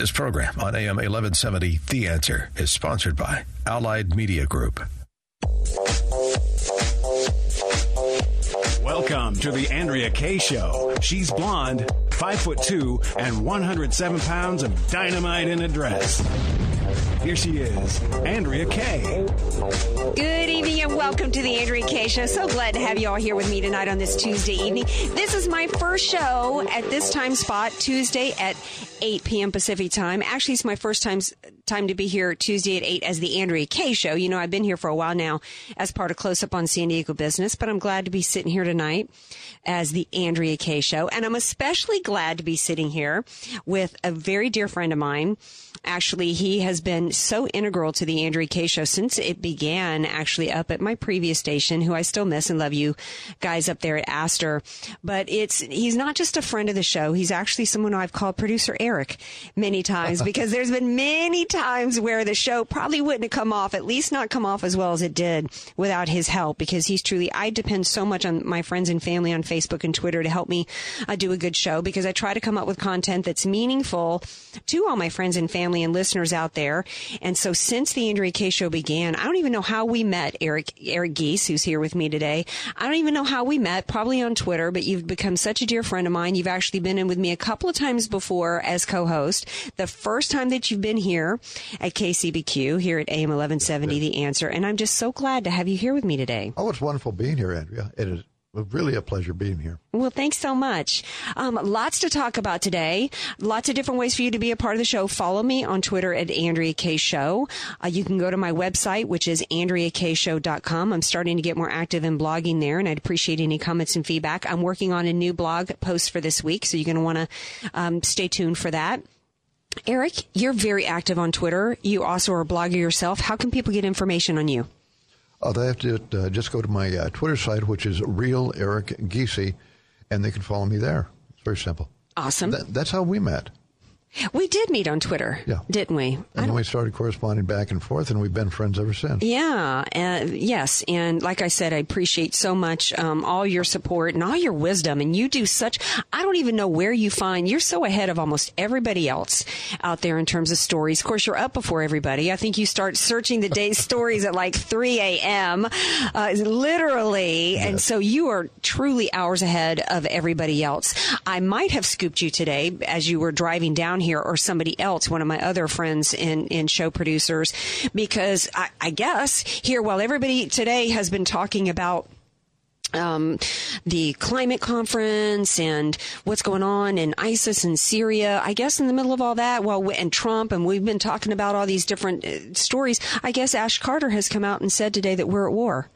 This program on AM 1170, The Answer, is sponsored by Allied Media Group. Welcome to the Andrea Kaye Show. She's blonde, five foot two, and 107 pounds of dynamite in a dress. Here she is, Andrea Kaye. Good evening and welcome to the Andrea Kaye Show. So glad to have you all here with me tonight on this Tuesday evening. This is my first show at this time spot, Tuesday at 8 p.m. Pacific time. Actually, it's my first time time to be here Tuesday at 8 as the Andrea Kaye Show. You know, I've been here for a while now as part of Close Up on San Diego Business, but I'm glad to be sitting here tonight as the Andrea Kaye Show. And I'm especially glad to be sitting here with a very dear friend of mine. Actually, he has been so integral to the Andrea Kaye Show since it began, actually, up at my previous station, who I still miss and love you guys up there at Astor. But it's, he's not just a friend of the show. He's actually someone I've called producer Eric many times because there's been many times where the show probably wouldn't have come off, at least not come off as well as it did without his help because he's truly, I depend so much on my friends and family on Facebook and Twitter to help me uh, do a good show because I try to come up with content that's meaningful to all my friends and family family and listeners out there. And so since the Andrea Kaye show began, I don't even know how we met Eric, Eric Gies, who's here with me today. I don't even know how we met, probably on Twitter, but you've become such a dear friend of mine. You've actually been in with me a couple of times before as co-host. The first time that you've been here at KCBQ here at AM 1170, The Answer. And I'm just so glad to have you here with me today. Oh, it's wonderful being here, Andrea. It is really a pleasure being here. Well, thanks so much. Um, lots to talk about today. Lots of different ways for you to be a part of the show. Follow me on Twitter at Andrea Kaye Show. Uh, you can go to my website, which is AndreaKayeShow.com. I'm starting to get more active in blogging there, and I'd appreciate any comments and feedback. I'm working on a new blog post for this week, so you're going to want to um, stay tuned for that. Eric, you're very active on Twitter. You also are a blogger yourself. How can people get information on you? Uh, they have to uh, just go to my uh, Twitter site, which is Real Eric Giese, and they can follow me there. It's very simple. Awesome. Th- that's how we met. We did meet on Twitter, yeah. didn't we? And then we started corresponding back and forth, and we've been friends ever since. Yeah, uh, yes. And like I said, I appreciate so much um, all your support and all your wisdom. And you do such, I don't even know where you find, you're so ahead of almost everybody else out there in terms of stories. Of course, you're up before everybody. I think you start searching the day's stories at like 3 a.m., uh, literally. Yes. And so you are truly hours ahead of everybody else. I might have scooped you today as you were driving down here or somebody else, one of my other friends in, in show producers, because I, I guess here, while everybody today has been talking about um, the climate conference and what's going on in ISIS and Syria. I guess in the middle of all that, well, and Trump, and we've been talking about all these different uh, stories. I guess Ash Carter has come out and said today that we're at war.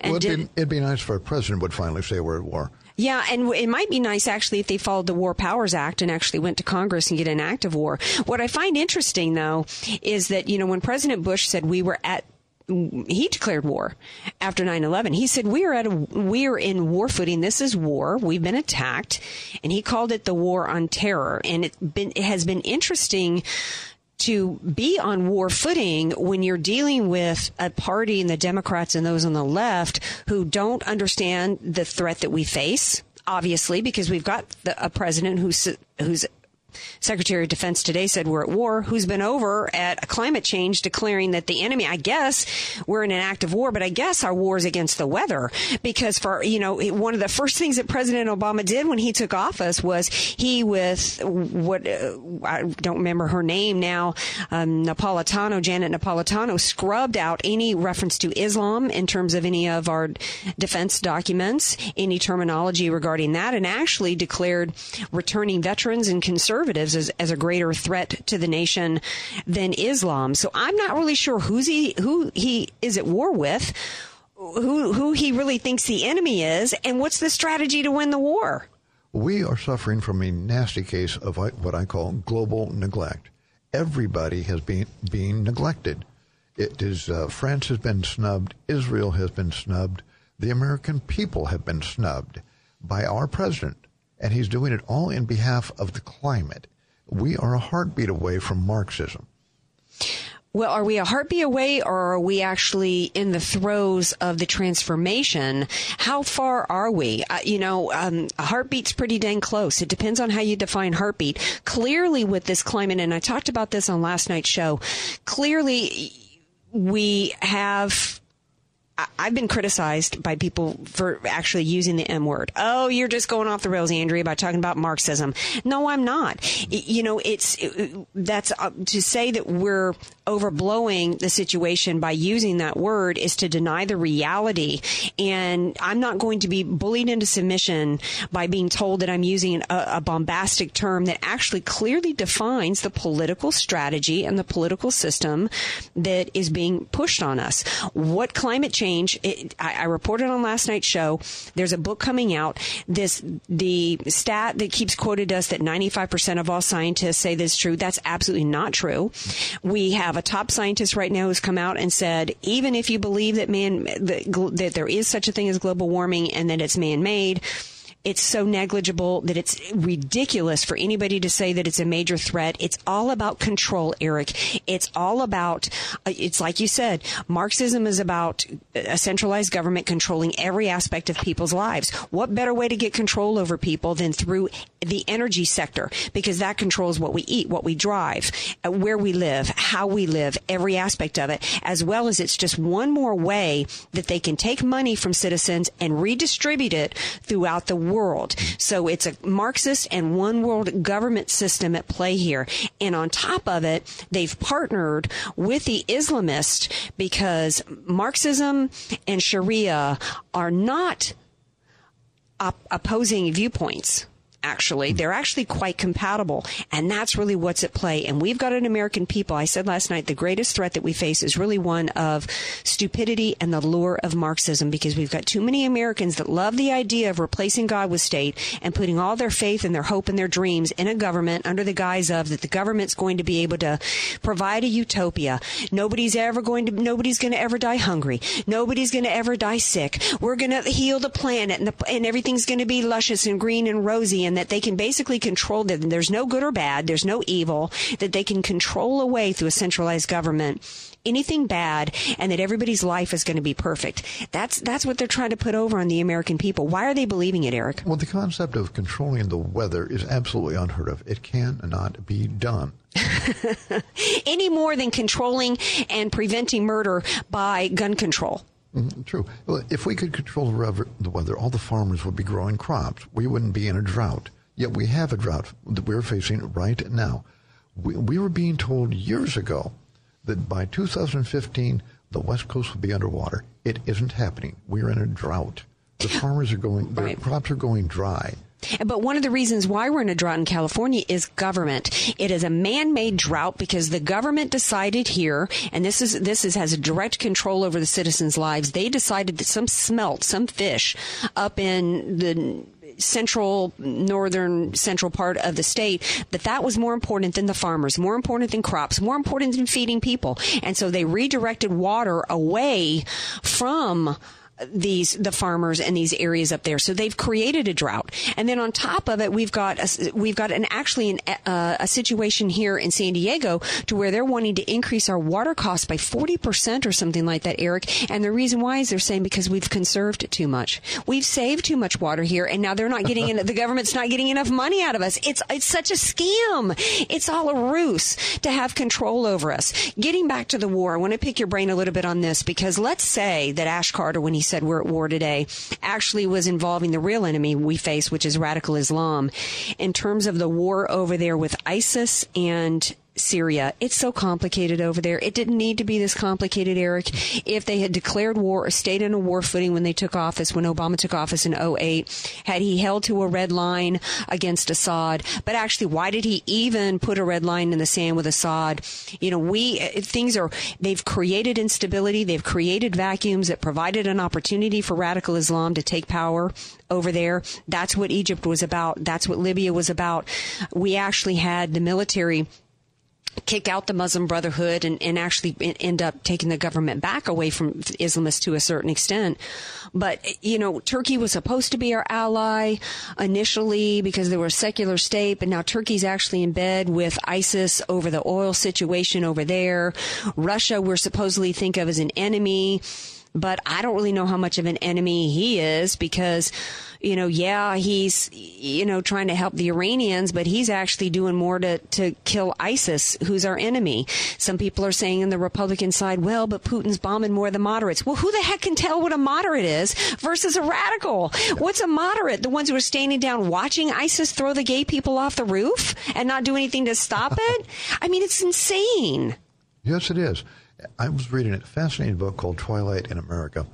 And well, it'd, did, be, it'd be nice for a president would finally say we're at war. Yeah, and it might be nice actually if they followed the War Powers Act and actually went to Congress and get an act of war. What I find interesting though is that, you know, when President Bush said we were at he declared war after 9-11 he said we are at a we are in war footing. This is war. We've been attacked. And he called it the war on terror. And it been it has been interesting to be on war footing when you're dealing with a party and the Democrats and those on the left who don't understand the threat that we face. Obviously, because we've got the, a president who's who's Secretary of Defense today said we're at war. Who's been over at climate change declaring that the enemy, I guess we're in an act of war, but I guess our war is against the weather because for, you know, one of the first things that President Obama did when he took office was he with what, uh, I don't remember her name now, um, Napolitano, Janet Napolitano scrubbed out any reference to Islam in terms of any of our defense documents, any terminology regarding that, and actually declared returning veterans and conservatives conservatives as, as a greater threat to the nation than Islam. So I'm not really sure who's he, who he is at war with, who, who he really thinks the enemy is, and what's the strategy to win the war. We are suffering from a nasty case of what I call global neglect. everybody has been being neglected. It is uh, France has been snubbed, Israel has been snubbed, the American people have been snubbed by our president, and he's doing it all in behalf of the climate. We are a heartbeat away from Marxism. Well, are we a heartbeat away or are we actually in the throes of the transformation? How far are we? Uh, you know, um, a heartbeat's pretty dang close. It depends on how you define heartbeat. Clearly with this climate, and I talked about this on last night's show, clearly we have I've been criticized by people for actually using the M word. Oh, you're just going off the rails, Andrea, by talking about Marxism. No, I'm not. You know, it's that's uh, to say that we're overblowing the situation by using that word is to deny the reality. And I'm not going to be bullied into submission by being told that I'm using a, a bombastic term that actually clearly defines the political strategy and the political system that is being pushed on us. What climate change change. It, I, I, reported on last night's show. There's a book coming out. This the stat that keeps quoted us that 95% of all scientists say this is true. That's absolutely not true. We have a top scientist right now who's come out and said even if you believe that man that, that there is such a thing as global warming and that it's man made it's so negligible that it's ridiculous for anybody to say that it's a major threat. It's all about control, Eric. It's all about, uh, it's like you said, Marxism is about a centralized government controlling every aspect of people's lives. What better way to get control over people than through the energy sector? Because that controls what we eat, what we drive, uh, where we live, how we live, every aspect of it, as well as it's just one more way that they can take money from citizens and redistribute it throughout the world. So it's a Marxist and one world government system at play here. And on top of it, they've partnered with the Islamists because Marxism and Sharia are not op- opposing viewpoints actually. Hmm. They're actually quite compatible. And that's really what's at play. And we've got an American people. I said last night, the greatest threat that we face is really one of stupidity and the lure of Marxism because we've got too many Americans that love the idea of replacing God with state and putting all their faith and their hope and their dreams in a government under the guise of that the government's going to be able to provide a utopia. Nobody's ever going to, nobody's going to ever die hungry. Nobody's going to ever die sick. We're going to heal the planet and, the, and everything's going to be luscious and green and rosy and that they can basically control them. There's no good or bad. There's no evil that they can control away through a centralized government anything bad and that everybody's life is going to be perfect. That's that's what they're trying to put over on the American people. Why are they believing it, Eric? Well, the concept of controlling the weather is absolutely unheard of. It cannot be done. Any more than controlling and preventing murder by gun control. Mm-hmm, true. Well, if we could control the weather, all the farmers would be growing crops. We wouldn't be in a drought. Yet we have a drought that we're facing right now. We, we were being told years ago that by 2015 the West Coast would be underwater. It isn't happening. We're in a drought. The farmers are going. Their right. crops are going dry. But one of the reasons why we're in a drought in California is government. It is a man-made drought because the government decided here, and this is this is has direct control over the citizens' lives. They decided that some smelt, some fish, up in the central northern central part of the state that that was more important than the farmers more important than crops more important than feeding people and so they redirected water away from these the farmers in these areas up there. So they've created a drought, and then on top of it, we've got a, we've got an actually an, uh, a situation here in San Diego to where they're wanting to increase our water costs by forty percent or something like that, Eric. And the reason why is they're saying because we've conserved too much, we've saved too much water here, and now they're not getting in, the government's not getting enough money out of us. It's it's such a scam. It's all a ruse to have control over us. Getting back to the war, I want to pick your brain a little bit on this because let's say that Ash Carter, when he said we're at war today actually was involving the real enemy we face, which is radical Islam. In terms of the war over there with ISIS and Syria. It's so complicated over there. It didn't need to be this complicated, Eric. If they had declared war or stayed in a war footing when they took office, when Obama took office in 08, had he held to a red line against Assad, but actually, why did he even put a red line in the sand with Assad? You know, we, uh, things are, they've created instability. They've created vacuums that provided an opportunity for radical Islam to take power over there. That's what Egypt was about. That's what Libya was about. We actually had the military kick out the Muslim Brotherhood and, and actually end up taking the government back away from Islamists to a certain extent. But, you know, Turkey was supposed to be our ally initially because they were a secular state, but now Turkey's actually in bed with ISIS over the oil situation over there. Russia, we're supposedly think of as an enemy but I don't really know how much of an enemy he is because, you know, yeah, he's, you know, trying to help the Iranians, but he's actually doing more to, to kill ISIS, who's our enemy. Some people are saying on the Republican side, well, but Putin's bombing more of the moderates. Well, who the heck can tell what a moderate is versus a radical? What's a moderate? The ones who are standing down watching ISIS throw the gay people off the roof and not do anything to stop it? I mean, it's insane. Yes, it is. I was reading a fascinating book called Twilight in America,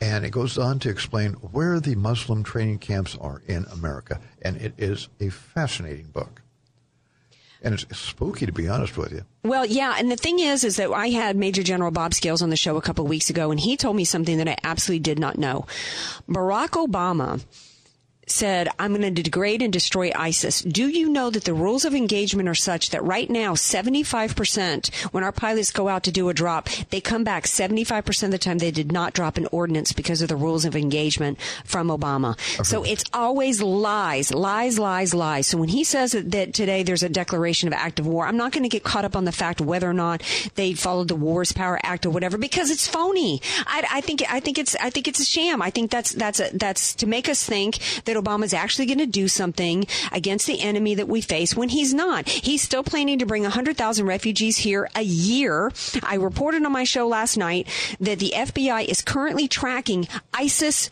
and it goes on to explain where the Muslim training camps are in America, and it is a fascinating book. And it's spooky, to be honest with you. Well, yeah, and the thing is, is that I had Major General Bob Scales on the show a couple weeks ago, and he told me something that I absolutely did not know. Barack Obama said, I'm going to degrade and destroy ISIS. Do you know that the rules of engagement are such that right now, 75%, when our pilots go out to do a drop, they come back 75% of the time they did not drop an ordinance because of the rules of engagement from Obama. Okay. So it's always lies, lies, lies, lies. So when he says that today there's a declaration of active war, I'm not going to get caught up on the fact whether or not they followed the Wars Power Act or whatever because it's phony. I, I think, I think it's, I think it's a sham. I think that's, that's, a, that's to make us think that Obama is actually going to do something against the enemy that we face when he's not. He's still planning to bring 100,000 refugees here a year. I reported on my show last night that the FBI is currently tracking ISIS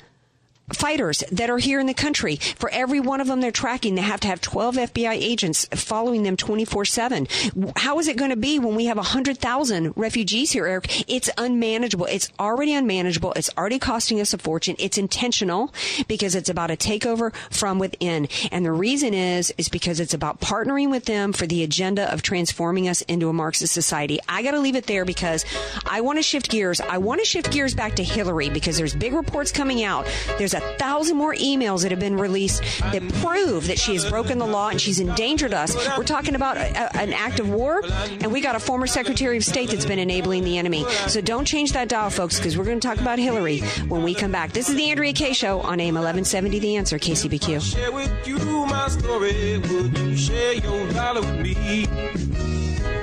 fighters that are here in the country. For every one of them they're tracking, they have to have 12 FBI agents following them 24 7. How is it going to be when we have 100,000 refugees here, Eric? It's unmanageable. It's already unmanageable. It's already costing us a fortune. It's intentional because it's about a takeover from within. And the reason is, is because it's about partnering with them for the agenda of transforming us into a Marxist society. I got to leave it there because I want to shift gears. I want to shift gears back to Hillary because there's big reports coming out. There's a thousand more emails that have been released that prove that she has broken the law and she's endangered us. We're talking about a, an act of war, and we got a former Secretary of State that's been enabling the enemy. So don't change that dial, folks, because we're going to talk about Hillary when we come back. This is the Andrea Kaye Show on AM 1170 The Answer, KCBQ.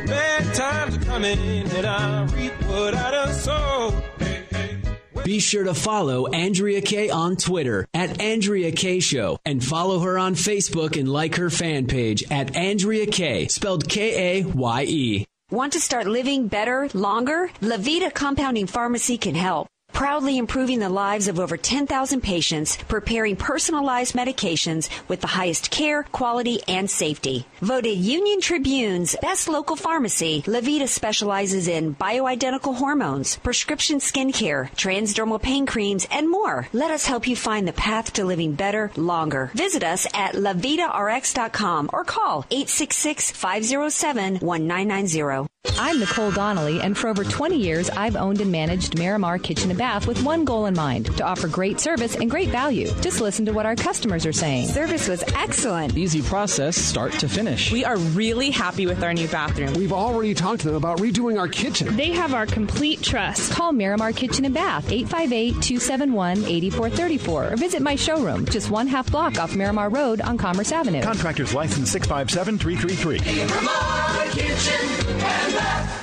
Bad times are coming, and I reap what I done sowed. Be sure to follow Andrea Kaye on Twitter at Andrea Kaye Show and follow her on Facebook and like her fan page at Andrea Kaye, spelled K A Y E. Want to start living better, longer? Levita Compounding Pharmacy can help proudly improving the lives of over 10,000 patients, preparing personalized medications with the highest care, quality, and safety. Voted Union Tribune's best local pharmacy, Levita specializes in bioidentical hormones, prescription skincare, transdermal pain creams, and more. Let us help you find the path to living better longer. Visit us at levitarx.com or call 866 507 1990. I'm Nicole Donnelly, and for over 20 years, I've owned and managed Miramar Kitchen and Bath with one goal in mind to offer great service and great value. Just listen to what our customers are saying. Service was excellent. Easy process, start to finish. We are really happy with our new bathroom. We've already talked to them about redoing our kitchen. They have our complete trust. Call Miramar Kitchen and Bath, 858 271 8434, or visit my showroom, just one half block off Miramar Road on Commerce Avenue. Contractors license 657 333. Miramar Kitchen and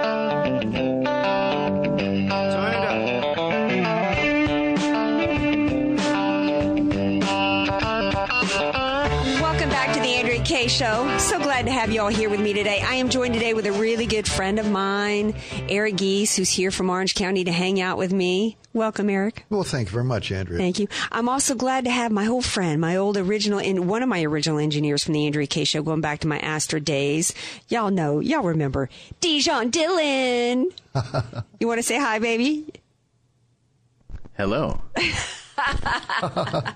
Show. So glad to have you all here with me today. I am joined today with a really good friend of mine, Eric Gies, who's here from Orange County to hang out with me. Welcome, Eric. Well, thank you very much, Andrea. Thank you. I'm also glad to have my old friend, my old original, in one of my original engineers from the Andrea Kaye Show, going back to my Astor days. Y'all know, y'all remember, Dijon Dillon. you want to say hi, baby? Hello.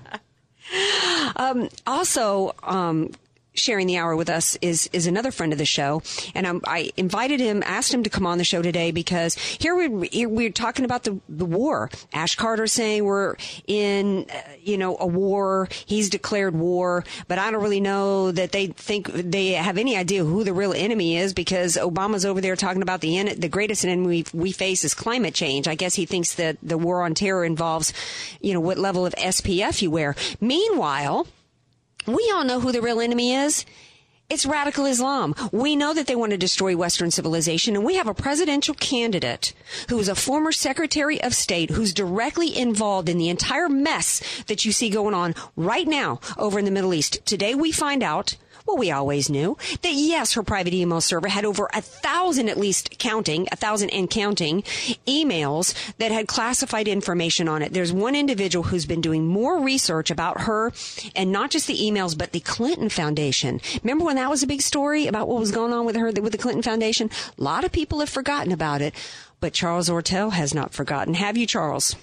Um, also, um, sharing the hour with us is is another friend of the show, and I'm, i invited him, asked him to come on the show today because here we we're talking about the the war. Ash Carter saying we're in uh, you know a war. He's declared war, but I don't really know that they think they have any idea who the real enemy is because Obama's over there talking about the en- the greatest enemy we, we face is climate change. I guess he thinks that the war on terror involves you know what level of SPF you wear. Meanwhile we all know who the real enemy is. It's radical Islam. We know that they want to destroy Western civilization, and we have a presidential candidate who is a former Secretary of State who's directly involved in the entire mess that you see going on right now over in the Middle East. Today we find out well, we always knew that yes, her private email server had over a thousand, at least counting, a thousand and counting emails that had classified information on it. There's one individual who's been doing more research about her and not just the emails, but the Clinton Foundation. Remember when that was a big story about what was going on with her, with the Clinton Foundation? A lot of people have forgotten about it, but Charles Ortel has not forgotten. Have you, Charles?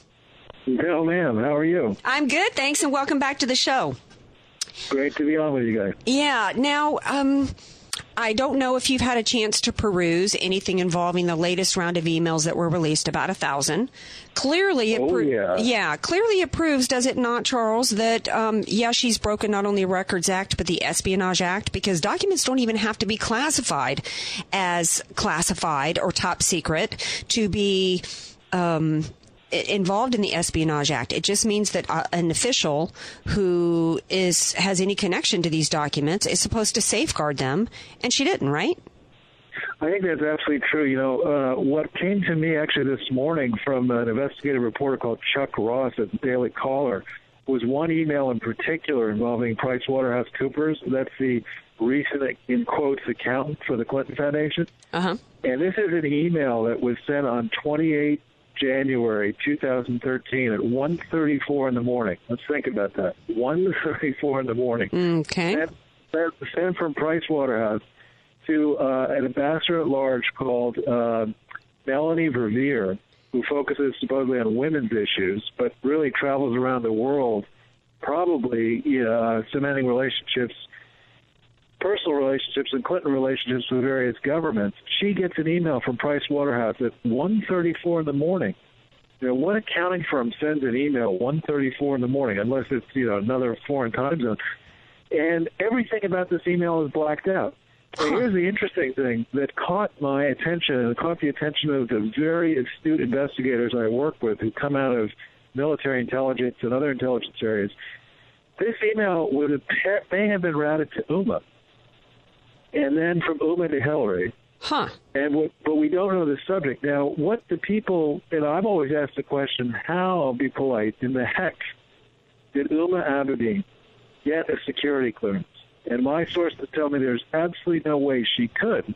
Hell, ma'am. How are you? I'm good, thanks, and welcome back to the show. Great to be on with you guys. Yeah. Now, um, I don't know if you've had a chance to peruse anything involving the latest round of emails that were released, about a thousand. Clearly, it oh, yeah. yeah, clearly it proves, does it not, Charles, that um, yeah, she's broken not only the Records Act but the Espionage Act because documents don't even have to be classified as classified or top secret to be. Um, involved in the Espionage Act. It just means that uh, an official who is has any connection to these documents is supposed to safeguard them, and she didn't, right? I think that's absolutely true. You know, uh, what came to me actually this morning from an investigative reporter called Chuck Ross at the Daily Caller was one email in particular involving PricewaterhouseCoopers. That's the recent, in quotes, accountant for the Clinton Foundation. Uh-huh. And this is an email that was sent on 28 January 2013 at 1:34 in the morning. Let's think about that. 1:34 in the morning. Okay. Sent, sent, sent from Pricewaterhouse to uh, an ambassador at large called uh, Melanie Verveer, who focuses supposedly on women's issues, but really travels around the world, probably uh, cementing relationships personal relationships and Clinton relationships with various governments, she gets an email from Price Waterhouse at 1:34 in the morning. You know, what accounting firm sends an email 1:34 in the morning, unless it's you know another foreign time zone? And everything about this email is blacked out. So here's the interesting thing that caught my attention and caught the attention of the very astute investigators I work with who come out of military intelligence and other intelligence areas. This email would have, may have been routed to Huma and then from Huma to Hillary. Huh. And what, but we don't know the subject. Now, what the people, and I've always asked the question, how, I'll be polite, in the heck did Huma Abedin get a security clearance? And my sources tell me there's absolutely no way she could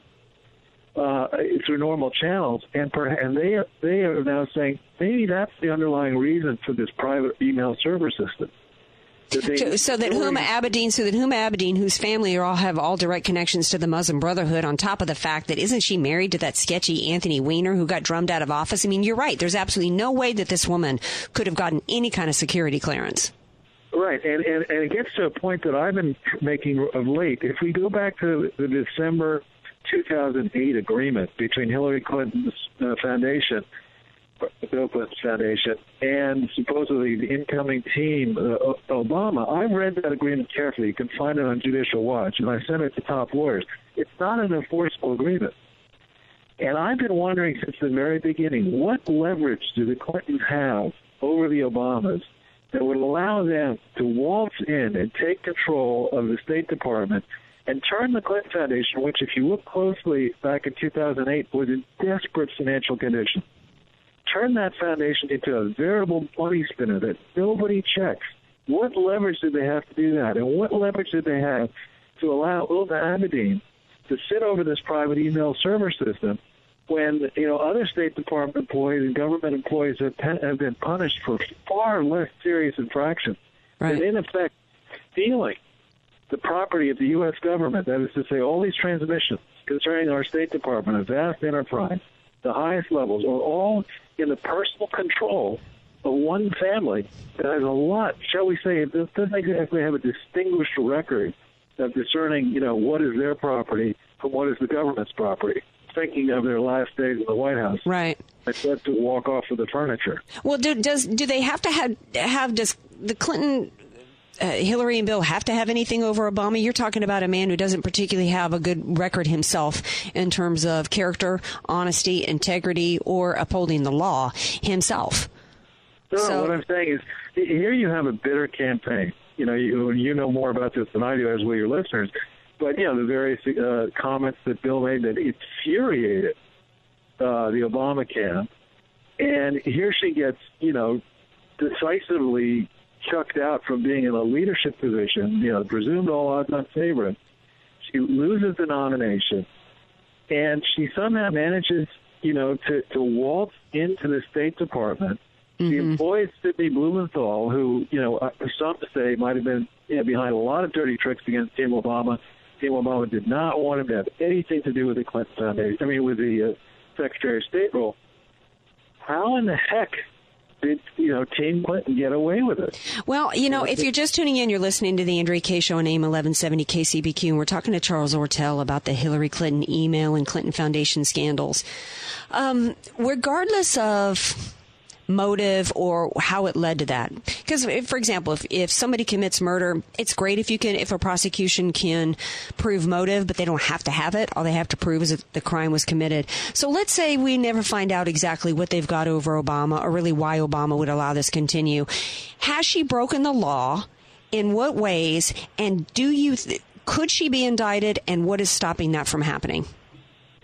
uh, through normal channels. And, per, and they, are, they are now saying maybe that's the underlying reason for this private email server system. So, so, that Huma Abedin, so that Huma Abedin, whose family are all have all direct connections to the Muslim Brotherhood, on top of the fact that isn't she married to that sketchy Anthony Weiner who got drummed out of office? I mean, you're right. There's absolutely no way that this woman could have gotten any kind of security clearance. Right, and, and and it gets to a point that I've been making of late. If we go back to the December 2008 agreement between Hillary Clinton's uh, foundation the Bill Clinton Foundation, and supposedly the incoming team, uh, Obama. I read that agreement carefully. You can find it on Judicial Watch, and I sent it to top lawyers. It's not an enforceable agreement. And I've been wondering since the very beginning what leverage do the Clintons have over the Obamas that would allow them to waltz in and take control of the State Department and turn the Clinton Foundation, which, if you look closely back in 2008, was in desperate financial condition turn that foundation into a veritable money spinner that nobody checks. What leverage did they have to do that? And what leverage did they have to allow Huma Abedin to sit over this private email server system when you know other State Department employees and government employees have, have been punished for far less serious infractions, right. and in effect stealing the property of the U.S. government. That is to say, all these transmissions concerning our State Department, a vast enterprise, the highest levels, are all in the personal control of one family that has a lot, shall we say, it doesn't exactly have a distinguished record of discerning, you know, what is their property from what is the government's property. Thinking of their last days in the White House, right? Except to walk off with the furniture. Well, do, does do they have to have have does the Clinton uh, Hillary and Bill have to have anything over Obama? You're talking about a man who doesn't particularly have a good record himself in terms of character, honesty, integrity, or upholding the law himself. No, so, what I'm saying is, here you have a bitter campaign. You know, you, you know more about this than I do, as will your listeners. But you know, the various uh, comments that Bill made that infuriated uh, the Obama camp, and here she gets, you know, decisively chucked out from being in a leadership position, you know, presumed all odds on favorite. She loses the nomination, and she somehow manages, you know, to, to waltz into the State Department. Mm-hmm. She employs Sidney Blumenthal, who, you know, uh, some say might have been you know, behind a lot of dirty tricks against Team Obama. Team Obama did not want him to have anything to do with the Clinton Foundation. I mean, with the uh, Secretary of State role. How in the heck did you know Team Clinton get away with it? Well, you know, if you're just tuning in, you're listening to the Andrea Kaye Show on AM 1170 KCBQ, and we're talking to Charles Ortel about the Hillary Clinton email and Clinton Foundation scandals. Um, regardless of motive or how it led to that. Because, for example, if, if somebody commits murder, it's great if you can, if a prosecution can prove motive, but they don't have to have it. All they have to prove is that the crime was committed. So let's say we never find out exactly what they've got over Obama or really why Obama would allow this continue. Has she broken the law? In what ways? And do you, th- could she be indicted? And what is stopping that from happening?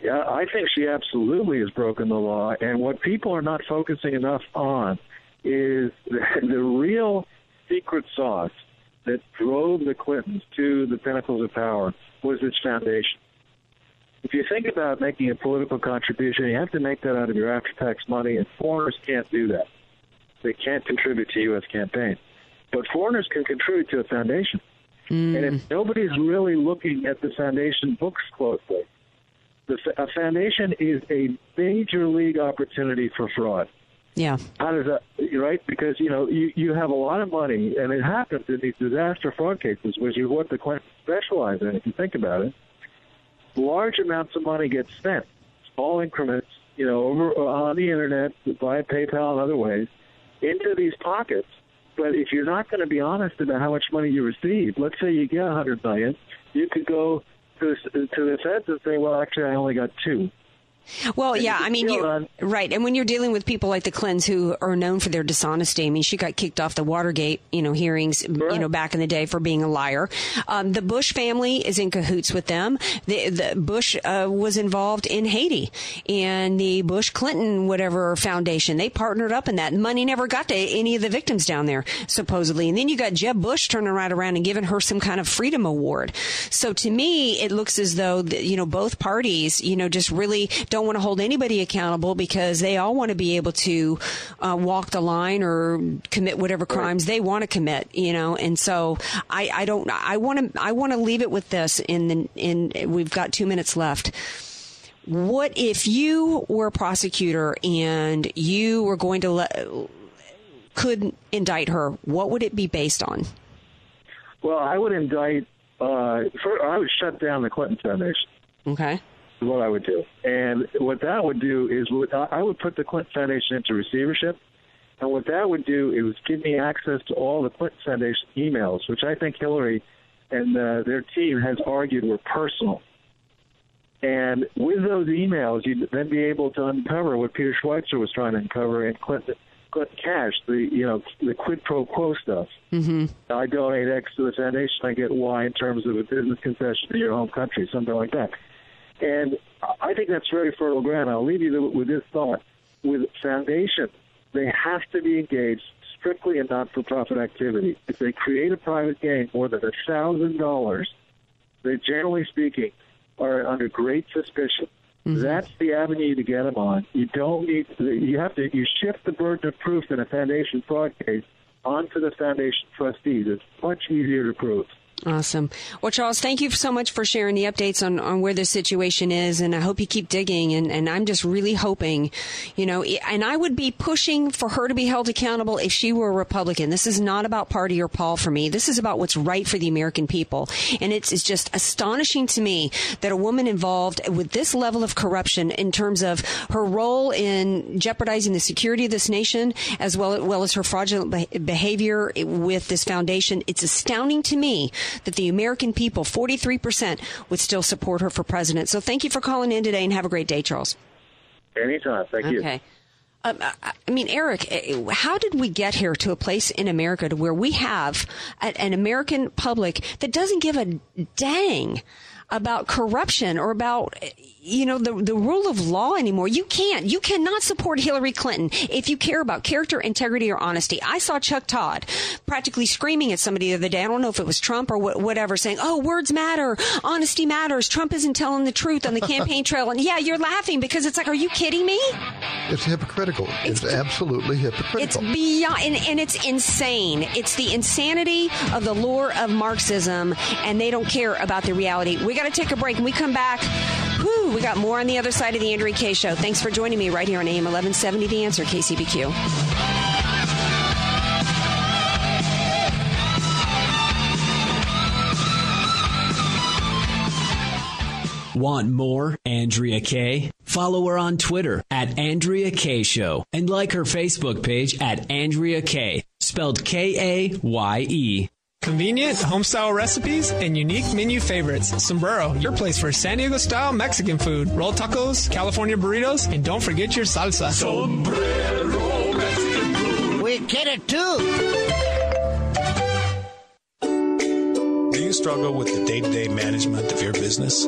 Yeah, I think she absolutely has broken the law. And what people are not focusing enough on is the, the real secret sauce that drove the Clintons to the pinnacles of power was its foundation. If you think about making a political contribution, you have to make that out of your after-tax money, and foreigners can't do that. They can't contribute to U.S. campaigns. But foreigners can contribute to a foundation. Mm. And if nobody's really looking at the foundation books closely, the a foundation is a major league opportunity for fraud. Yeah. How does that right? Because you know you you have a lot of money, and it happens in these disaster fraud cases, which is what the Clintons specialize in. If you think about it, large amounts of money get spent, small increments, you know, over on the internet, via PayPal and other ways, into these pockets. But if you're not going to be honest about how much money you receive, let's say you get a hundred million, you could go to to the feds and well, actually, I only got two. Well, yeah, I mean, you, right. And when you're dealing with people like the Clintons who are known for their dishonesty, I mean, she got kicked off the Watergate, you know, hearings, you know, back in the day for being a liar. Um, the Bush family is in cahoots with them. The, the Bush uh, was involved in Haiti and the Bush Clinton whatever foundation. They partnered up in that. Money never got to any of the victims down there, supposedly. And then you got Jeb Bush turning right around and giving her some kind of freedom award. So to me, it looks as though, the, you know, both parties, you know, just really don't want to hold anybody accountable because they all want to be able to uh, walk the line or commit whatever crimes right. they want to commit, you know. And so I, I don't. I want to. I want to leave it with this. In the in we've got two minutes left. What if you were a prosecutor and you were going to let could indict her? What would it be based on? Well, I would indict. Uh, for, I would shut down the Clinton Foundation. Okay what I would do. And what that would do is I would put the Clinton Foundation into receivership. And what that would do is give me access to all the Clinton Foundation emails, which I think Hillary and uh, their team has argued were personal. And with those emails, you'd then be able to uncover what Peter Schweizer was trying to uncover in Clinton, Clinton Cash, the you know the quid pro quo stuff. Mm-hmm. I donate X to the foundation, I get Y in terms of a business concession to your home country, something like that. And I think that's very fertile ground. I'll leave you with this thought. With foundations, they have to be engaged strictly in not-for-profit activity. If they create a private gain more than a thousand dollars, they generally speaking are under great suspicion. Mm-hmm. That's the avenue to get them on. You don't need to, you have to you shift the burden of proof in a foundation fraud case onto the foundation trustees. It's much easier to prove. Awesome. Well, Charles, thank you so much for sharing the updates on, on where the situation is. And I hope you keep digging. And, and I'm just really hoping, you know, and I would be pushing for her to be held accountable if she were a Republican. This is not about party or Paul for me. This is about what's right for the American people. And it's, it's just astonishing to me that a woman involved with this level of corruption in terms of her role in jeopardizing the security of this nation, as well, well as her fraudulent behavior with this foundation, it's astounding to me that the American people, 43%, would still support her for president. So thank you for calling in today and have a great day, Charles. Anytime. Thank you. Okay. Um, I mean, Eric, eh, how did we get here to a place in America to where we have an American public that doesn't give a dang about corruption or about you know, the, the rule of law anymore. You can't. You cannot support Hillary Clinton if you care about character, integrity, or honesty. I saw Chuck Todd practically screaming at somebody the other day. I don't know if it was Trump or wh- whatever, saying, oh, words matter. Honesty matters. Trump isn't telling the truth on the campaign trail. And yeah, you're laughing because it's like, are you kidding me? It's hypocritical. It's, it's absolutely hypocritical. It's beyond, and, and it's insane. It's the insanity of the lure of Marxism, and they don't care about the reality. We got to take a break. and we come back, whew, we got more on the other side of the Andrea Kaye Show. Thanks for joining me right here on AM 1170 The Answer, KCBQ. Want more Andrea Kaye? Follow her on Twitter at Andrea Kaye Show and like her Facebook page at Andrea Kaye, spelled K A Y E. Convenient, homestyle recipes, and unique menu favorites. Sombrero, your place for San Diego style Mexican food. Roll tacos, California burritos, and don't forget your salsa. Sombrero Mexican food. We get it too. Do you struggle with the day to day management of your business?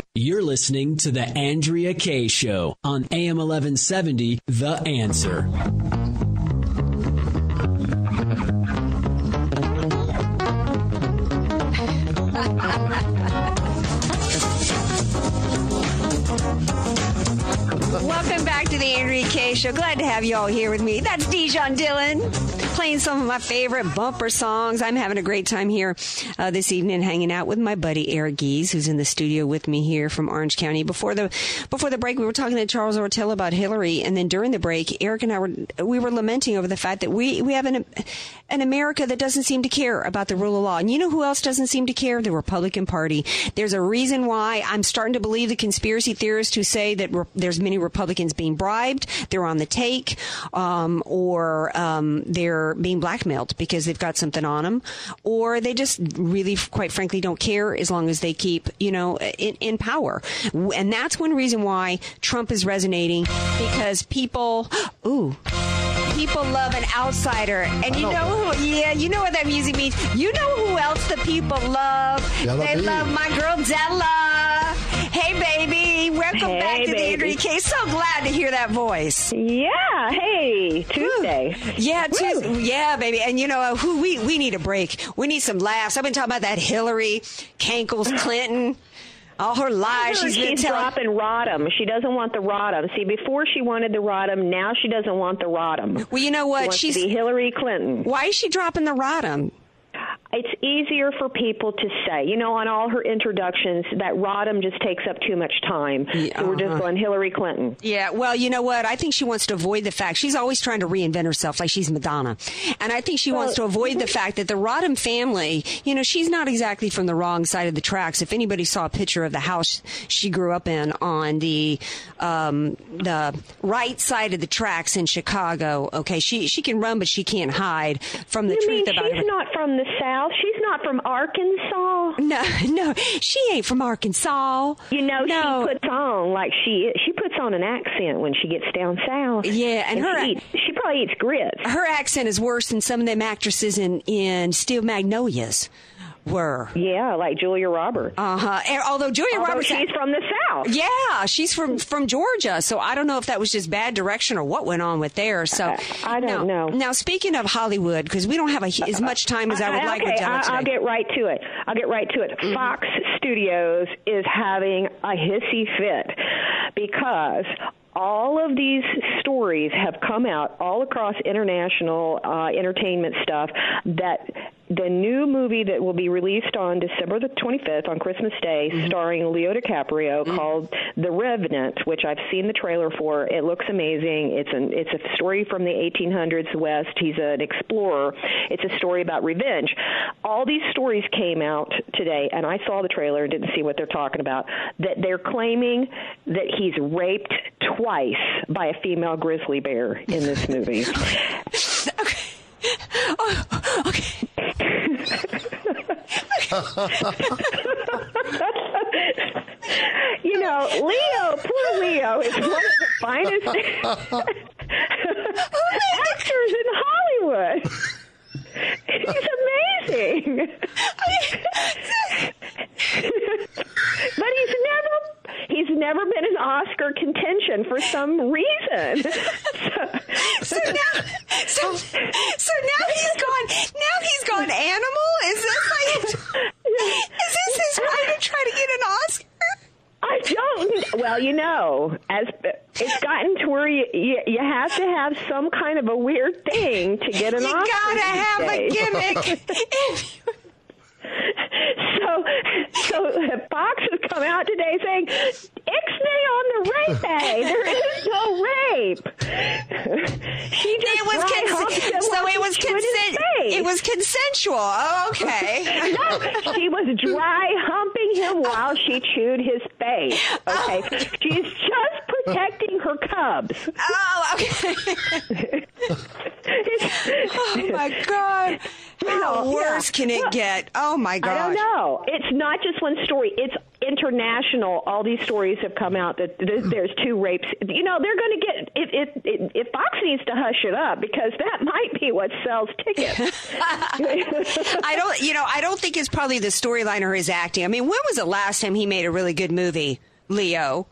You're listening to The Andrea Kaye Show on AM 1170, The Answer. Welcome back to the Andrea Kaye Show. Glad to have you all here with me. That's Dijon Dillon playing some of my favorite bumper songs. I'm having a great time here uh, this evening, hanging out with my buddy Eric Gies, who's in the studio with me here from Orange County. Before the before the break, we were talking to Charles Ortella about Hillary, and then during the break, Eric and I were we were lamenting over the fact that we we have an an America that doesn't seem to care about the rule of law. And you know who else doesn't seem to care? The Republican Party. There's a reason why I'm starting to believe the conspiracy theorists who say that re- there's many Republicans being bribed, they're on the take, um, or um, they're being blackmailed because they've got something on them, or they just really, quite frankly, don't care as long as they keep, you know, in, in power. And that's one reason why Trump is resonating because people, ooh, people love an outsider. And you know who, yeah, you know what that music means. You know who else the people love? Della they B. love my girl Della. Hey, baby. Welcome Hey, back to the baby. Andrea Kaye So glad to hear that voice. Yeah. Hey, Tuesday. Yeah, Tuesday. Yeah, baby. And you know, uh, who we we need a break. We need some laughs. I've been talking about that Hillary Cankles Clinton. All her lies. She's, She's been telling. dropping Rodham. She doesn't want the Rodham. See, before she wanted the Rodham, now she doesn't want the Rodham. Well, you know what? She wants She's to Hillary Clinton. Why is she dropping the Rodham? It's easier for people to say. You know, on all her introductions, that Rodham just takes up too much time. So we're just uh-huh. going Hillary Clinton. Yeah, well, you know what? I think she wants to avoid the fact she's always trying to reinvent herself, like she's Madonna, and I think she wants to avoid the fact that the Rodham family, you know, she's not exactly from the wrong side of the tracks. If anybody saw a picture of the house she grew up in on the um, the right side of the tracks in Chicago, okay, she she can run, but she can't hide from the you truth mean about she's not from the South? She's not from Arkansas? No, no, she ain't from Arkansas. You know, No. she puts on like she she puts on an accent when she gets down south. Yeah, and her- she, eats, she probably eats grits. her accent is worse than some of them actresses in in Steel Magnolias were. Yeah, like Julia Roberts. Uh huh. Although Julia Although Roberts, she's from the South. Yeah, she's from from Georgia. So I don't know if that was just bad direction or what went on with there. So I don't now, know. Now speaking of Hollywood, because we don't have a, as much time as I would like okay, with I, I'll get right to it. I'll get right to it. Fox Studios is having a hissy fit because all of these stories have come out all across international uh, entertainment stuff that the new movie that will be released on December the 25th on Christmas Day, mm-hmm. starring Leo DiCaprio, mm-hmm. called The Revenant, which I've seen the trailer for. It looks amazing. It's an it's a story from the 1800s West. He's an explorer. It's a story about revenge. All these stories came out today, and I saw the trailer and didn't see what they're talking about. That they're claiming that he's raped twice by a female grizzly bear in this movie. Oh, okay. you know, Leo, poor Leo, is one of the finest actors in Hollywood. He's amazing. but he's never he's never been in Oscar contention for some reason. so now, so, so now he's gone. Now he's gone animal. Is this like? Is this his way to try to get an Oscar? I don't. Well, you know, as it's gotten to where you, you you have to have some kind of a weird thing to get an Oscar You Oscar. gotta have a days. gimmick. so, so Fox has come out today saying, "Ixnay on the rape A. There is no rape." she just It was cons- so it was consent. It was consensual. Oh, okay. no, she was dry humping him while she chewed his face. Oh. Okay, she's just protecting her cubs. Oh, okay. oh my god. How Yeah. worse can it get? Oh my god. I don't know. It's not just one story. It's international. All these stories have come out that hmm. there's two rapes. You know, they're going to get if, if if if Fox needs to hush it up because that might be what sells tickets. I don't, you know, I don't think it's probably the storyline or his acting. I mean, when was the last time he made a really good movie, Leo?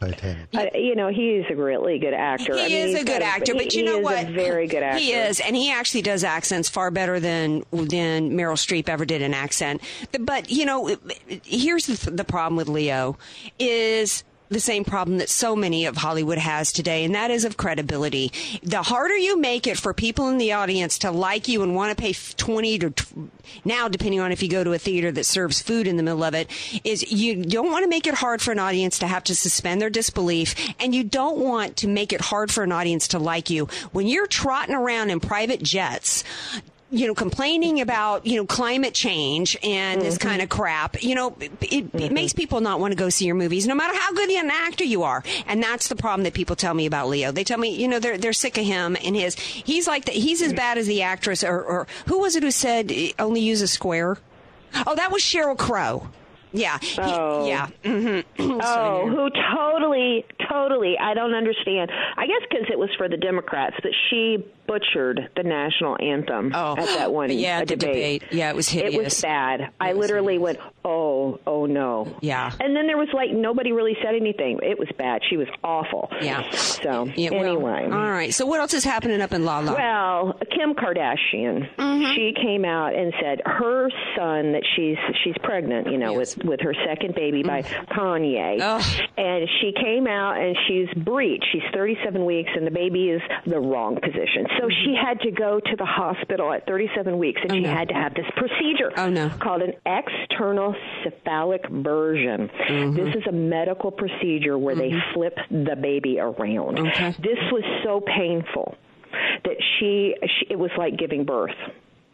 Titanic. Uh, you know, he's a really good actor. He I mean, is he's a good actor, he- but you he know is what? A very good actor. He is, and he actually does accents far better than than Meryl Streep ever did an accent. But you know, here's the, the problem with Leo is the same problem that so many of Hollywood has today, and that is of credibility. The harder you make it for people in the audience to like you and want to pay twenty to now, depending on if you go to a theater that serves food in the middle of it, is you don't want to make it hard for an audience to have to suspend their disbelief, and you don't want to make it hard for an audience to like you when you're trotting around in private jets you know, complaining about, you know, climate change and this kind of mm-hmm. crap, you know, it, it mm-hmm. makes people not want to go see your movies, no matter how good an actor you are. And that's the problem that people tell me about Leo. They tell me, you know, they're, they're sick of him and his, he's like, the, he's as bad as the actress or, or who was it who said only use a square? Oh, that was Sheryl Crow. Yeah. He, Oh. Yeah. Mm-hmm. Oh, who totally, totally, I don't understand. I guess because it was for the Democrats, but she butchered the national anthem Oh, at that one yeah, debate. debate. Yeah, it was It was bad. I literally went, oh, oh, oh no. Yeah. And then there was like nobody really said anything. It was bad. She was awful. Yeah. So Yeah, well, anyway. all right. So what else is happening up in La La? Well, Kim Kardashian, Mm-hmm. she came out and said her son that she's she's pregnant, you know, with with her second baby by Mm. Kanye, and she came out and she's breached. She's 37 weeks and the baby is the wrong position, so Mm-hmm. she had to go to the hospital at 37 weeks and she had to have this procedure Oh, no. called an external cephalic version. Mm-hmm. This is a medical procedure where they flip the baby around. Okay. This was so painful that she, she it was like giving birth.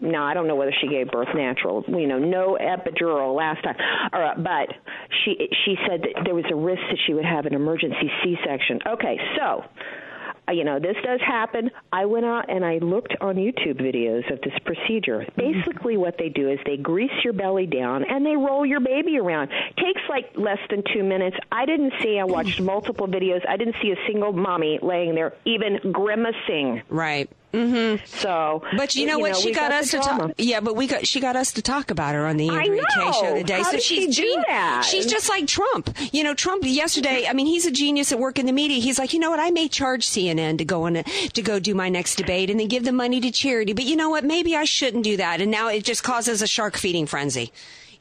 Now I don't know whether she gave birth natural. You know, no epidural last time. Uh, but she she said that there was a risk that she would have an emergency C-section. Okay, so you know, this does happen. I went out and I looked on YouTube videos of this procedure. Mm-hmm. Basically, what they do is they grease your belly down and they roll your baby around. Takes like less than two minutes. I didn't see. I watched multiple videos. I didn't see a single mommy laying there even grimacing. Right. Mm-hmm. So, But you know what? she we got, us to drama. talk. Yeah, but we got she got us to talk about her on the Andrea Kaye know. show today. How so she's she that? She's just like Trump. You know, Trump yesterday. I mean, he's a genius at work in the media. He's like, you know what? I may charge CNN to go on a, to go do my next debate and then give the money to charity. But you know what? Maybe I shouldn't do that. And now it just causes a shark feeding frenzy.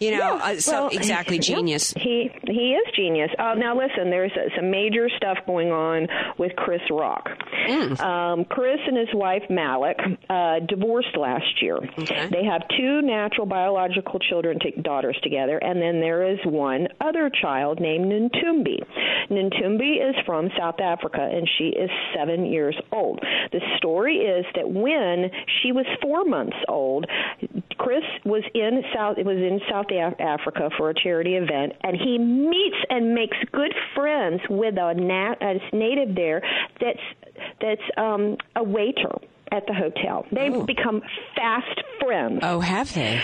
You know, Yeah, uh, so well, exactly yeah, genius. He he is genius. Uh, now listen, there's uh, some major stuff going on with Chris Rock. Mm. Um, Chris and his wife Malaak uh, divorced last year. They have two natural biological children, t- daughters together, and then there is one other child named Nintumbi. Nintumbi is from South Africa, and she is seven years old. The story is that when she was four months old, Chris was in South was in South Af- Africa for a charity event, and he meets and makes good friends with a, nat- a native there that's that's um, a waiter at the hotel. They've become fast friends. Oh, have they?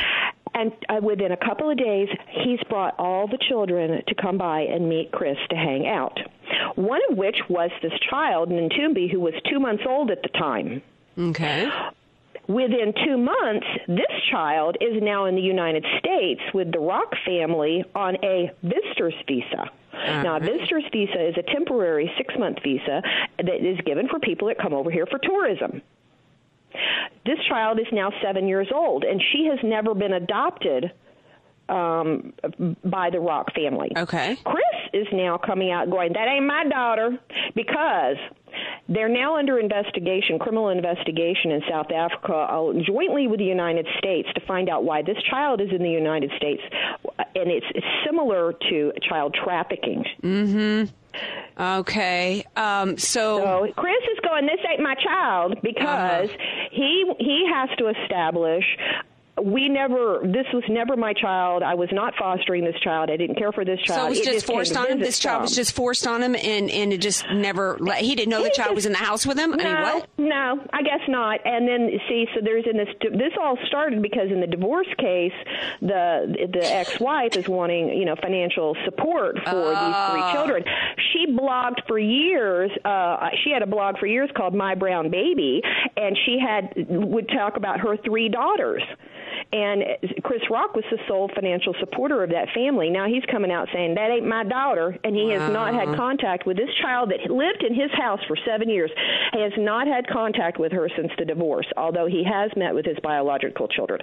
And uh, within a couple of days, he's brought all the children to come by and meet Chris to hang out. One of which was this child, Ntombi, who was two months old at the time. Okay. Within two months, this child is now in the United States with the Rock family on a visitor's visa. Now, a visitor's visa is a temporary six month visa that is given for people that come over here for tourism. This child is now seven years old, and she has never been adopted um, by the Rock family. Okay. Chris is now coming out going, That ain't my daughter, because they're now under investigation, criminal investigation in South Africa, uh, jointly with the United States, to find out why this child is in the United States, and it's, it's similar to child trafficking. Mm-hmm. Okay. Um, so, So Chris is going, This ain't my child, because he he has to establish. We never. This was never my child. I was not fostering this child. I didn't care for this child. so it was just came forced on him. This child was just forced on him, and and it just never. Let, he didn't know the child was in the house with him. I mean, No, no, I guess not. And then see, so there's in this. This all started because in the divorce case, the the ex-wife is wanting you know financial support for these three children. She blogged for years. Uh, she had a blog for years called My Brown Baby, and she had would talk about her three daughters. And Chris Rock was the sole financial supporter of that family. Now he's coming out saying that ain't my daughter, and he has not had contact with this child that lived in his house for seven years. He has not had contact with her since the divorce, although he has met with his biological children.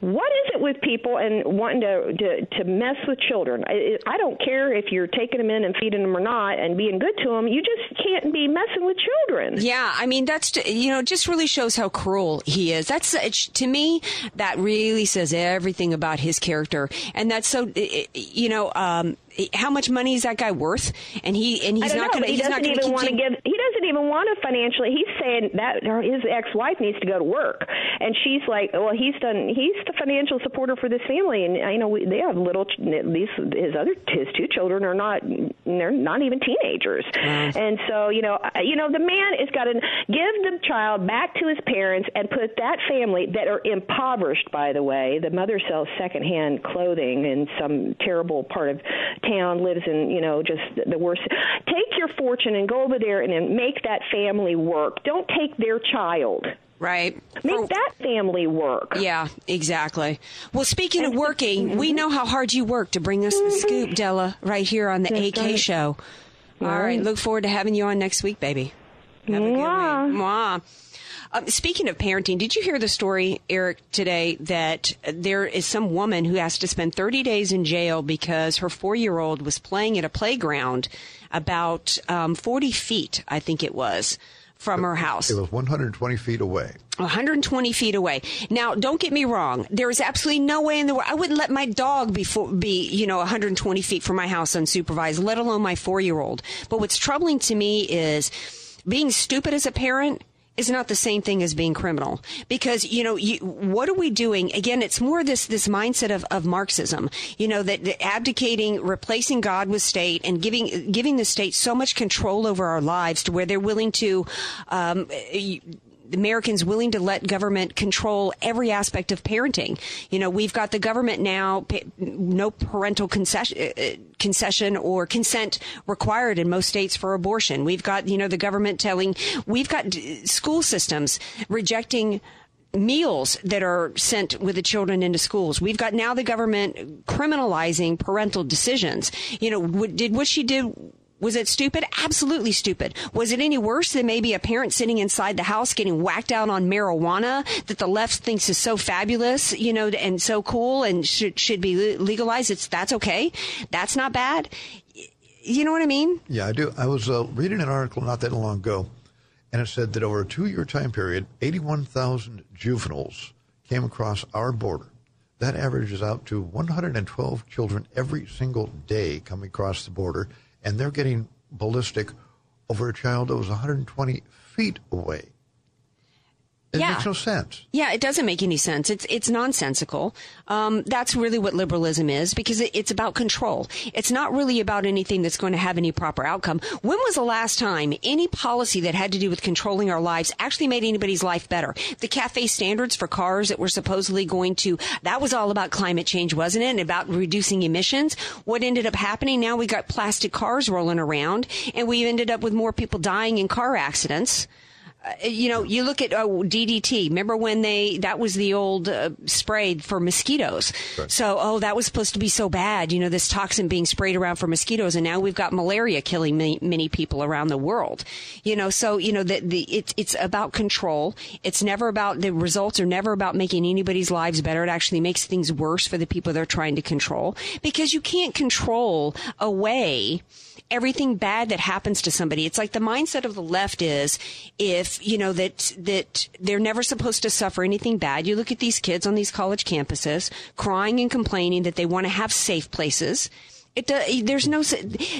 What is it with people and wanting to to, to mess with children? I, I don't care if you're taking them in and feeding them or not, and being good to them. You just can't be messing with children. Yeah, I mean that's you know just really shows how cruel he is. That's to me that really says everything about his character, and that's so you know um, how much money is that guy worth? And he and he's don't going but he not doesn't to even want to give. He doesn't even want to financially. He's saying that his ex-wife needs to go to work, and she's like, "Well, he's done. He's the financial supporter for this family, and I know we, they have little. At least his other his two children are not they're not even teenagers. And so, you know, you know, the man has got to give the child back to his parents and put that family that are impoverished. By the way, the mother sells secondhand clothing in some terrible part of town, lives in you know just the worst. Take your fortune and go over there and then make that family work. Don't take their child. Right. Make that family work. Yeah, exactly. Well, speaking of working, mhm. we know how hard you work to bring us the mhm. scoop, Della, right here on the That's AK right. show. All right. right. Look forward to having you on next week, baby. Have a good Mwah. week. Mwah. Um, speaking of parenting, did you hear the story, Eric, today that there is some woman who has to spend 30 days in jail because her four year old was playing at a playground about um, 40 feet, I think it was, from her house? It was 120 feet away. 120 feet away. Now, don't get me wrong. There is absolutely no way in the world I wouldn't let my dog be for, be you know 120 feet from my house unsupervised, let alone my four year old. But what's troubling to me is being stupid as a parent is not the same thing as being criminal. Because you know you, what are we doing? Again it's more this this mindset of, of marxism you know that, that abdicating replacing god with state and giving giving the state so much control over our lives to where they're willing to um, Americans willing to let government control every aspect of parenting. You know, we've got the government now, no parental concession, uh, uh, concession or consent required in most states for abortion. We've got, you know, the government telling, we've got school systems rejecting meals that are sent with the children into schools. We've got now the government criminalizing parental decisions. You know, did what she did was it stupid? Absolutely stupid. Was it any worse than maybe a parent sitting inside the house getting whacked out on marijuana that the left thinks is so fabulous, you know, and so cool and should should be legalized? It's that's okay. That's not bad. You know what I mean? Yeah, I do. I was uh, reading an article not that long ago, and it said that over a two year time period, 81,000 juveniles came across our border. That averages out to 112 children every single day coming across the border, and they're getting ballistic over a child that was 120 feet away. Makes no sense. Yeah, it doesn't make any sense. It's it's nonsensical. Um, that's really what liberalism is because it, it's about control. It's not really about anything that's going to have any proper outcome. When was the last time any policy that had to do with controlling our lives actually made anybody's life better? The cafe standards for cars that were supposedly going to that was all about climate change, wasn't it? And about reducing emissions. What ended up happening? Now we got plastic cars rolling around, and we ended up with more people dying in car accidents. Uh, you know, you look at oh, DDT. Remember when they that was the old uh, spray for mosquitoes. So, oh, that was supposed to be so bad. You know, this toxin being sprayed around for mosquitoes, and now we've got malaria killing many, many people around the world. You know, so you know the the it's it's about control. It's never about the results are never about making anybody's lives better. It actually makes things worse for the people they're trying to control because you can't control away everything bad that happens to somebody. It's like the mindset of the left is if, you know, that, that they're never supposed to suffer anything bad. You look at these kids on these college campuses crying and complaining that they want to have safe places. It there's no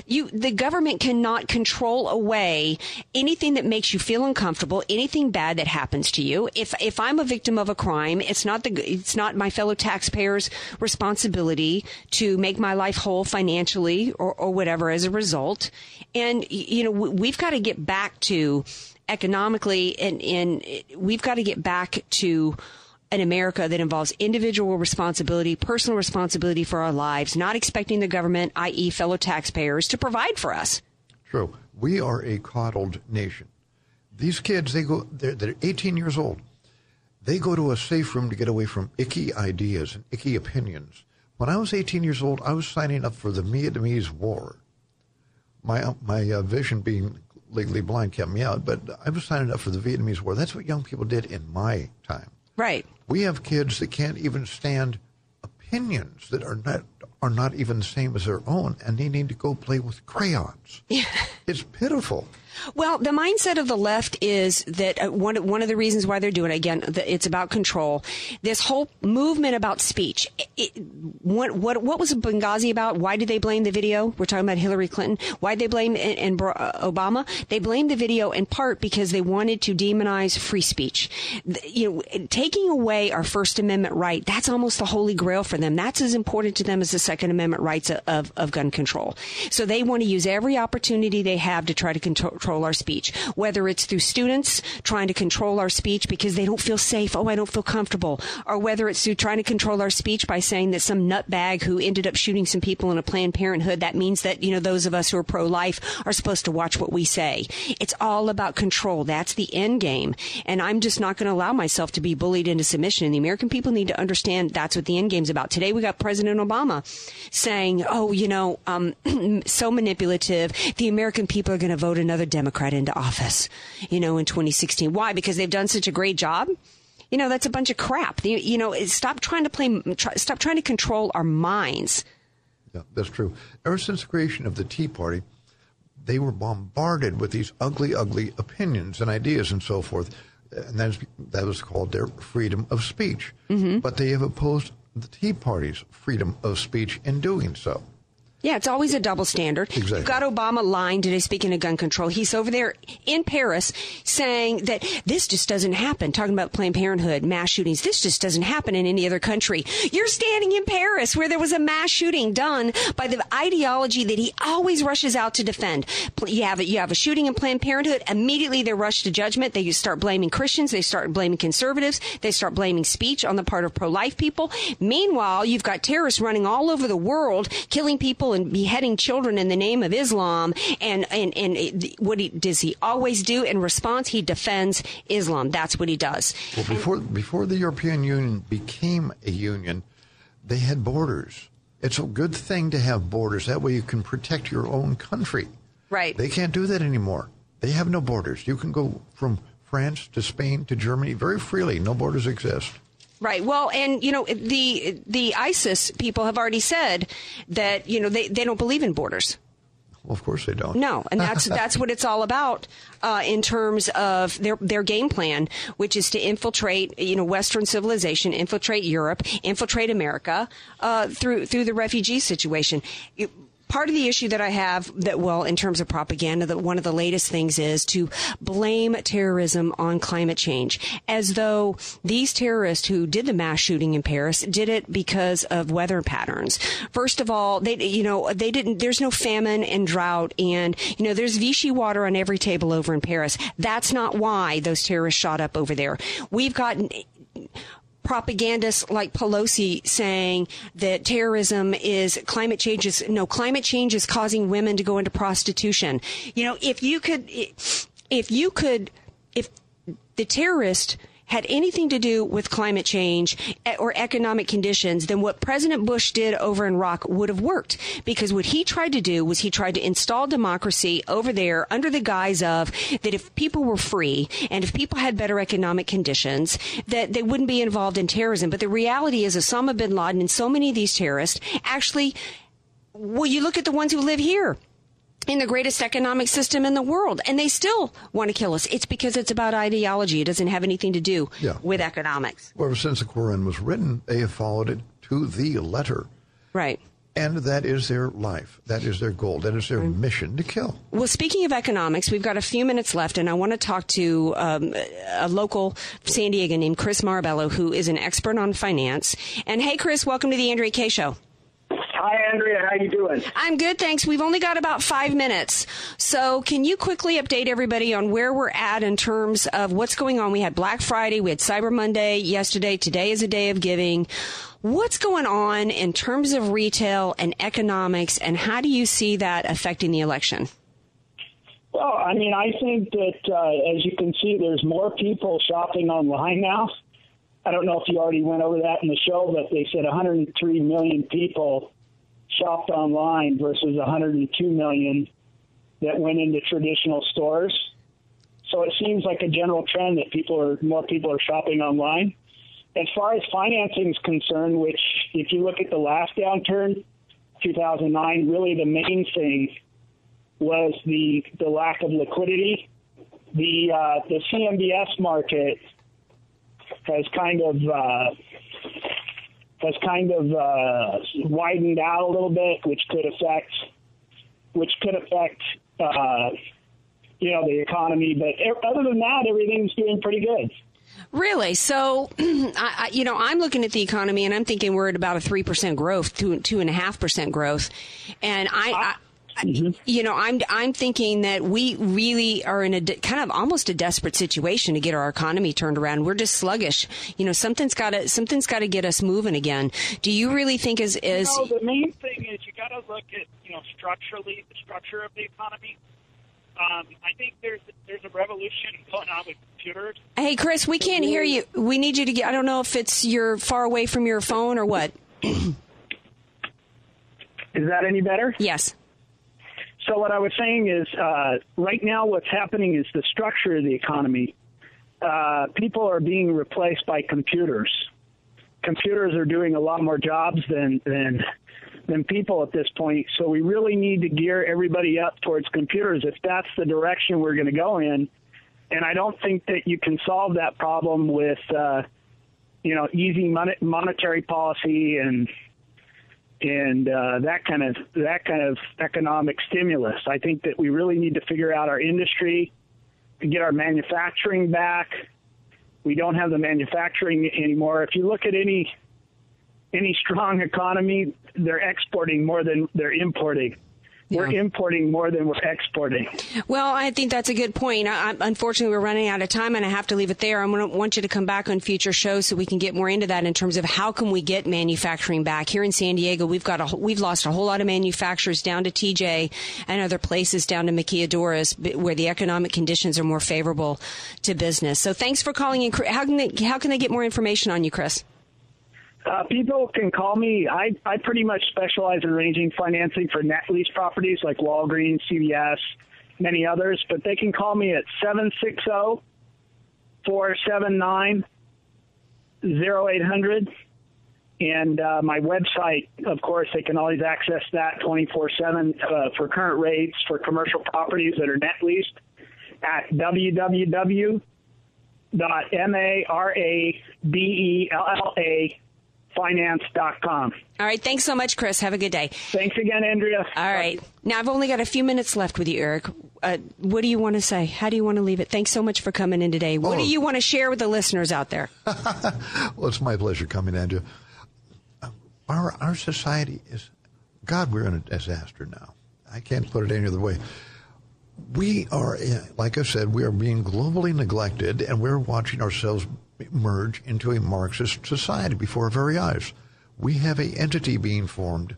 you the government cannot control away anything that makes you feel uncomfortable, anything bad that happens to you. If if I'm a victim of a crime, it's not the it's not my fellow taxpayers' responsibility to make my life whole financially or or whatever as a result. And you know we've got to get back to economically and and we've got to get back to an America that involves individual responsibility, personal responsibility for our lives, not expecting the government, i.e., fellow taxpayers, to provide for us. True. We are a coddled nation. These kids, they go, they're, they're 18 years old. They go to a safe room to get away from icky ideas and icky opinions. When I was 18 years old, I was signing up for the Vietnamese War. My, my uh, vision being legally blind kept me out, but I was signing up for the Vietnamese War. That's what young people did in my time. Right. We have kids that can't even stand opinions that are not are not even the same as their own, and they need to go play with crayons. It's pitiful. Well, the mindset of the left is that uh, one one of the reasons why they're doing it again, it's about control. This whole movement about speech. It, what what what was Benghazi about? Why did they blame the video? We're talking about Hillary Clinton. Why they blame and, and uh, Obama? They blamed the video in part because they wanted to demonize free speech. You know, taking away our First Amendment right. That's almost the holy grail for them. That's as important to them as the Second Amendment rights of, of gun control. So they want to use every opportunity they have to try to control our speech, whether it's through students trying to control our speech because they don't feel safe. Oh, I don't feel comfortable. Or whether it's through trying to control our speech by saying that some nutbag who ended up shooting some people in a Planned Parenthood, that means that, you know, those of us who are pro-life are supposed to watch what we say. It's all about control. That's the end game. And I'm just not going to allow myself to be bullied into submission. And the American people need to understand that's what the end game's about. Today we got President Obama saying, oh, you know, um, so manipulative. The American people are going to vote another Democrat into office, you know, in 2016. Why? Because they've done such a great job? You know, that's a bunch of crap. You, you know, stop trying to play, try, stop trying to control our minds. Yeah, that's true. Ever since the creation of the Tea Party, they were bombarded with these ugly, ugly opinions and ideas and so forth. And that, is, that was called their freedom of speech. Mm-hmm. But they have opposed the Tea Party's freedom of speech in doing so. Yeah, it's always a double standard. Exactly. You've got Obama lying today, speaking of gun control. He's over there in Paris saying that this just doesn't happen, talking about Planned Parenthood, mass shootings. This just doesn't happen in any other country. You're standing in Paris where there was a mass shooting done by the ideology that he always rushes out to defend. You have a, you have a shooting in Planned Parenthood, immediately they rush to judgment. They start blaming Christians. They start blaming conservatives. They start blaming speech on the part of pro-life people. Meanwhile, you've got terrorists running all over the world, killing people and beheading children in the name of Islam. And, and, and what he, does he always do in response? He defends Islam. That's what he does. Well, before, before the European Union became a union, they had borders. It's a good thing to have borders. That way you can protect your own country. Right. They can't do that anymore. They have no borders. You can go from France to Spain to Germany very freely. No borders exist. Right. Well, and you know the the ISIS people have already said that you know they, they don't believe in borders. Well, of course they don't. No, and that's that's what it's all about uh, in terms of their their game plan, which is to infiltrate you know Western civilization, infiltrate Europe, infiltrate America uh, through through the refugee situation part of the issue that I have that, well, in terms of propaganda, that one of the latest things is to blame terrorism on climate change, as though these terrorists who did the mass shooting in Paris did it because of weather patterns. First of all, they, you know, they didn't, there's no famine and drought and, you know, there's Vichy water on every table over in Paris. That's not why those terrorists shot up over there. We've gotten propagandists like Pelosi saying that terrorism is climate change is no climate change is causing women to go into prostitution. You know, if you could, if you could, if the terrorist had anything to do with climate change or economic conditions, then what President Bush did over in Iraq would have worked. Because what he tried to do was he tried to install democracy over there under the guise of that if people were free and if people had better economic conditions, that they wouldn't be involved in terrorism. But the reality is Osama bin Laden and so many of these terrorists actually, well, you look at the ones who live here in the greatest economic system in the world, and they still want to kill us. It's because it's about ideology. It doesn't have anything to do yeah. with economics. Well, ever since the Quran was written, they have followed it to the letter. Right. And that is their life. That is their goal. That is their mm. mission to kill. Well, speaking of economics, we've got a few minutes left, and I want to talk to um, a local San Diego named Chris Marabello, who is an expert on finance. And hey, Chris, welcome to the Andrea Kaye Show. Hi, Andrea. How are you doing? I'm good, thanks. We've only got about five minutes, so can you quickly update everybody on where we're at in terms of what's going on? We had Black Friday, we had Cyber Monday yesterday. Today is a day of giving. What's going on in terms of retail and economics, and how do you see that affecting the election? Well, I mean, I think that uh, as you can see, there's more people shopping online now. I don't know if you already went over that in the show, but they said 103 million people shopped online versus 102 million that went into traditional stores. So it seems like a general trend that people are more people are shopping online. As far as financing is concerned, which if you look at the last downturn, 2009, really the main thing was the the lack of liquidity. The uh, the CMBS market has kind of uh, has kind of uh, widened out a little bit, which could affect which could affect uh, you know the economy. But other than that, everything's doing pretty good. Really? So, I, I, you know, I'm looking at the economy and I'm thinking we're at about a three percent growth, two two and a half percent growth, and I, I Mm-hmm. you know, I'm I'm thinking that we really are in a de- kind of almost a desperate situation to get our economy turned around. We're just sluggish. You know, something's got to something's got to get us moving again. Do you really think as as You know, the main thing is you got to look at you know structurally the structure of the economy. Um, I think there's there's a revolution going on with computers. Hey, Chris, we can't hear you. We need you to get. I don't know if it's you're far away from your phone or what. Is that any better? Yes. So what I was saying is, uh, right now, what's happening is the structure of the economy. Uh, people are being replaced by computers. Computers are doing a lot more jobs than than than people at this point. So we really need to gear everybody up towards computers if that's the direction we're going to go in. And I don't think that you can solve that problem with, uh, you know, easy mon- monetary policy and and uh, that kind of that kind of economic stimulus. I think that we really need to figure out our industry, to get our manufacturing back. We don't have the manufacturing anymore. If you look at any any strong economy, they're exporting more than they're importing. We're importing more than we're exporting. Well, I think that's a good point. I, unfortunately, we're running out of time, and I have to leave it there. I'm going to want you to come back on future shows so we can get more into that in terms of how can we get manufacturing back here in San Diego. We've got a, we've lost a whole lot of manufacturers down to TJ and other places down to Maquiladoras where the economic conditions are more favorable to business. So, thanks for calling in. How can they, how can they get more information on you, Chris? Uh, people can call me. I, I pretty much specialize in arranging financing for net lease properties like Walgreens, CVS, many others, but they can call me at 760 479 0800. And uh, my website, of course, they can always access that 24 uh, 7 for current rates for commercial properties that are net leased at www.marabella finance.com. All right. Thanks so much, Chris. Have a good day. Thanks again, Andrea. All right. Now, I've only got a few minutes left with you, Eric. Uh, what do you want to say? How do you want to leave it? Thanks so much for coming in today. What Oh. do you want to share with the listeners out there? well, it's my pleasure coming, Andrea. Our our society is, God, we're in a disaster now. I can't put it any other way. We are, in- like I said, we are being globally neglected, and we're watching ourselves merge into a Marxist society before our very eyes. We have a entity being formed,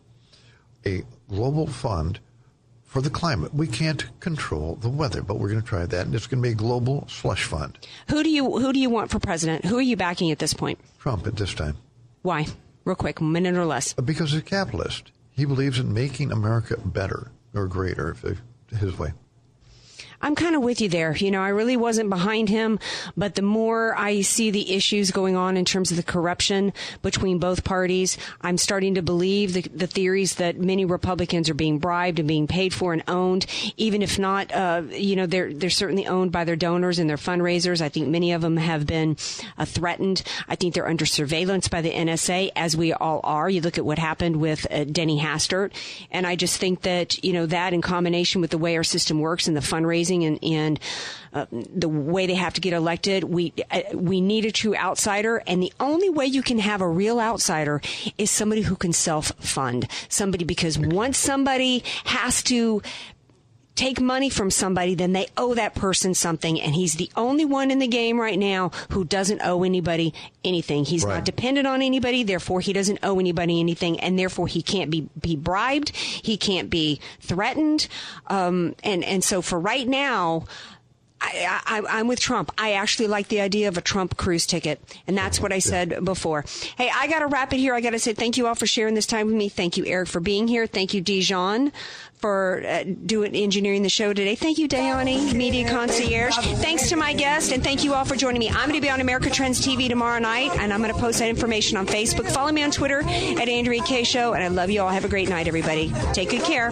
a global fund for the climate. We can't control the weather, but we're going to try that, and it's going to be a global slush fund. Who do you who do you want for president? Who are you backing at this point? Trump at this time. Why? Real quick, minute or less. Because he's a capitalist. He believes in making America better or greater, if his way. I'm kind of with you there. You know, I really wasn't behind him, but the more I see the issues going on in terms of the corruption between both parties, I'm starting to believe the, the theories that many Republicans are being bribed and being paid for and owned, even if not, uh, you know, they're they're certainly owned by their donors and their fundraisers. I think many of them have been uh, threatened. I think they're under surveillance by the NSA, as we all are. You look at what happened with uh, Denny Hastert, and I just think that you know that in combination with the way our system works and the fundraising and, and uh, the way they have to get elected, we uh, we need a true outsider, and the only way you can have a real outsider is somebody who can self fund somebody because once somebody has to take money from somebody, then they owe that person something. And he's the only one in the game right now who doesn't owe anybody anything. He's not dependent on anybody, therefore he doesn't owe anybody anything, and therefore he can't be, be bribed, he can't be threatened. Um, and, and so for right now, I, I, I'm with Trump. I actually like the idea of a Trump Cruz ticket, and that's what I said before. Hey, I got to wrap it here. I got to say thank you all for sharing this time with me. Thank you, Eric, for being here. Thank you, Dijon, for uh, doing engineering the show today. Thank you, Dayani, Media Concierge. Thanks to my guest, and thank you all for joining me. I'm going to be on America Trends TV tomorrow night, and I'm going to post that information on Facebook. Follow me on Twitter at Andrea Kaye Show, and I love you all. Have a great night, everybody. Take good care.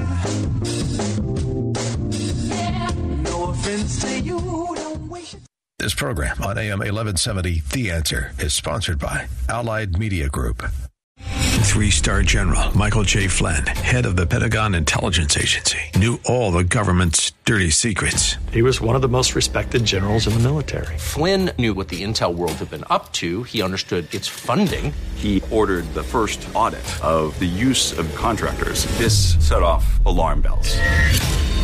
This program on AM 1170, The Answer, is sponsored by Allied Media Group. Three star general Michael J. Flynn, head of the Pentagon Intelligence Agency, knew all the government's dirty secrets. He was one of the most respected generals in the military. Flynn knew what the intel world had been up to. He understood its funding. He ordered the first audit of the use of contractors. This set off alarm bells.